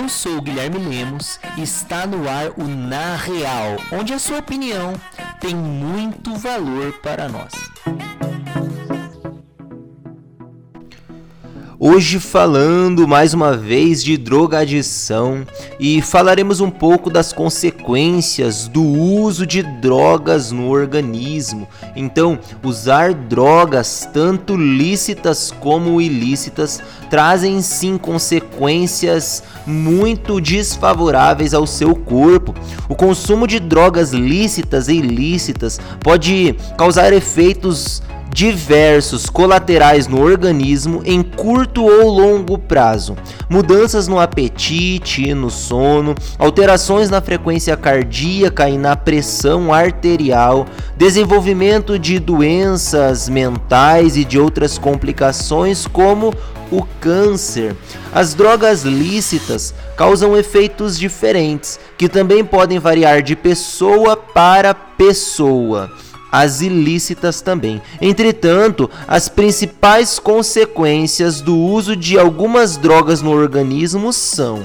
Eu sou o Guilherme Lemos e está no ar o Na Real, onde a sua opinião tem muito valor para nós. Hoje falando mais uma vez de drogadição e falaremos um pouco das consequências do uso de drogas no organismo. Então, usar drogas tanto lícitas como ilícitas trazem sim consequências muito desfavoráveis ao seu corpo. O consumo de drogas lícitas e ilícitas pode causar efeitos diversos colaterais no organismo em curto ou longo prazo, mudanças no apetite no sono, alterações na frequência cardíaca e na pressão arterial, desenvolvimento de doenças mentais e de outras complicações como o câncer. As drogas lícitas causam efeitos diferentes, que também podem variar de pessoa para pessoa as ilícitas também. Entretanto, as principais consequências do uso de algumas drogas no organismo são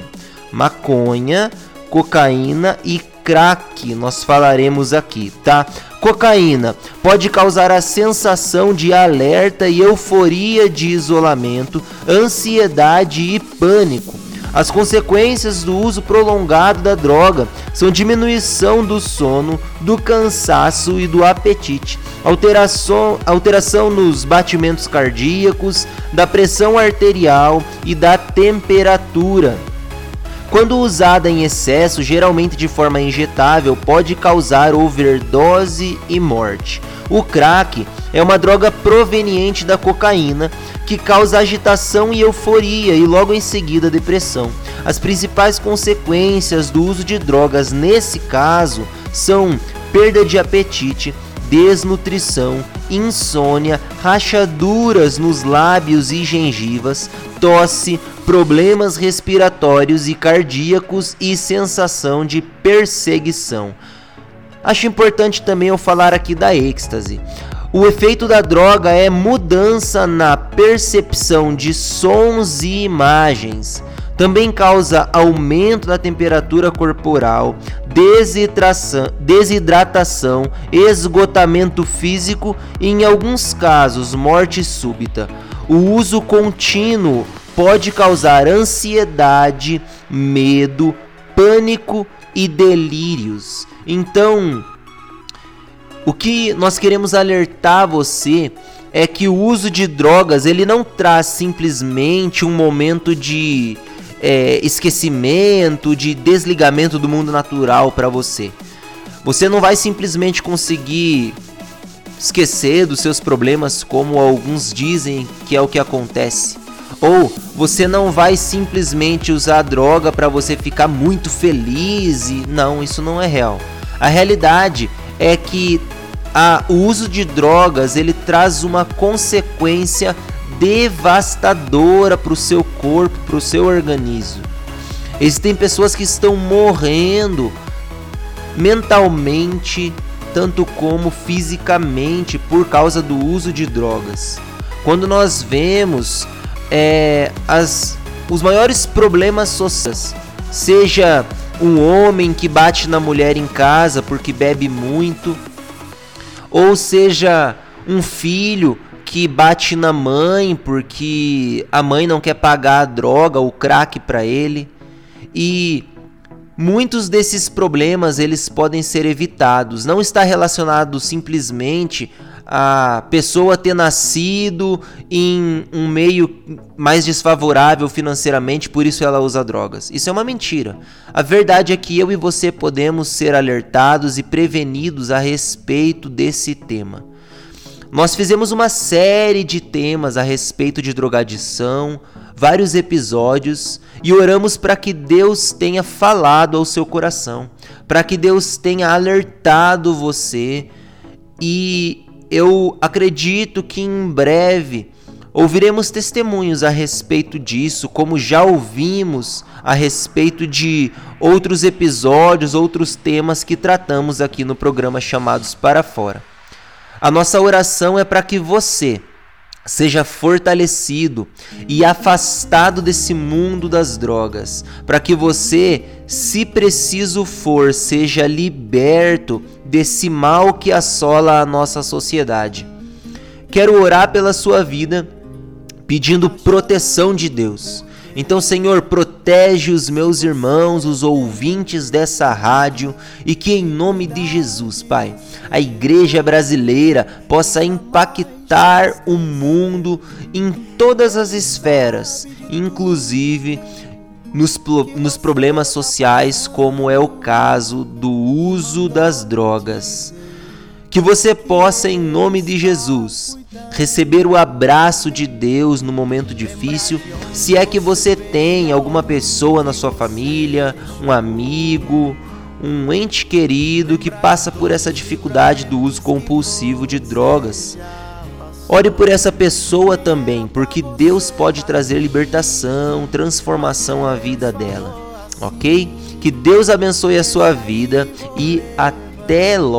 maconha, cocaína e crack. Nós falaremos aqui, tá? Cocaína pode causar a sensação de alerta e euforia de isolamento, ansiedade e pânico as consequências do uso prolongado da droga são diminuição do sono, do cansaço e do apetite, alteração, alteração nos batimentos cardíacos, da pressão arterial e da temperatura. Quando usada em excesso, geralmente de forma injetável, pode causar overdose e morte. O crack é uma droga proveniente da cocaína que causa agitação e euforia e logo em seguida depressão. As principais consequências do uso de drogas nesse caso são perda de apetite, desnutrição, insônia, rachaduras nos lábios e gengivas, tosse, problemas respiratórios e cardíacos e sensação de perseguição. Acho importante também eu falar aqui da êxtase. O efeito da droga é mudança na percepção de sons e imagens. Também causa aumento da temperatura corporal, desidratação, esgotamento físico e, em alguns casos, morte súbita. O uso contínuo pode causar ansiedade, medo, pânico e delírios. Então, o que nós queremos alertar você é que o uso de drogas ele não traz simplesmente um momento de é, esquecimento, de desligamento do mundo natural para você. Você não vai simplesmente conseguir esquecer dos seus problemas como alguns dizem que é o que acontece. Ou você não vai simplesmente usar droga para você ficar muito feliz e não, isso não é real. A realidade é que a, o uso de drogas ele traz uma consequência devastadora para o seu corpo, para o seu organismo. Existem pessoas que estão morrendo mentalmente, tanto como fisicamente, por causa do uso de drogas. Quando nós vemos é, as, os maiores problemas sociais, seja um homem que bate na mulher em casa porque bebe muito, ou seja um filho que bate na mãe porque a mãe não quer pagar a droga, o crack para ele. E muitos desses problemas eles podem ser evitados. Não está relacionado simplesmente a pessoa ter nascido em um meio mais desfavorável financeiramente, por isso ela usa drogas. Isso é uma mentira. A verdade é que eu e você podemos ser alertados e prevenidos a respeito desse tema. Nós fizemos uma série de temas a respeito de drogadição, vários episódios e oramos para que Deus tenha falado ao seu coração, para que Deus tenha alertado você e eu acredito que em breve ouviremos testemunhos a respeito disso, como já ouvimos a respeito de outros episódios, outros temas que tratamos aqui no programa Chamados para Fora. A nossa oração é para que você seja fortalecido e afastado desse mundo das drogas, para que você, se preciso for, seja liberto desse mal que assola a nossa sociedade. Quero orar pela sua vida, pedindo proteção de Deus. Então, Senhor, protege os meus irmãos, os ouvintes dessa rádio e que, em nome de Jesus, Pai, a igreja brasileira possa impactar o mundo em todas as esferas, inclusive nos, nos problemas sociais, como é o caso do uso das drogas. Que você possa, em nome de Jesus, receber o abraço de Deus no momento difícil, se é que você tem alguma pessoa na sua família, um amigo, um ente querido que passa por essa dificuldade do uso compulsivo de drogas. Ore por essa pessoa também, porque Deus pode trazer libertação, transformação à vida dela, ok? Que Deus abençoe a sua vida e até logo.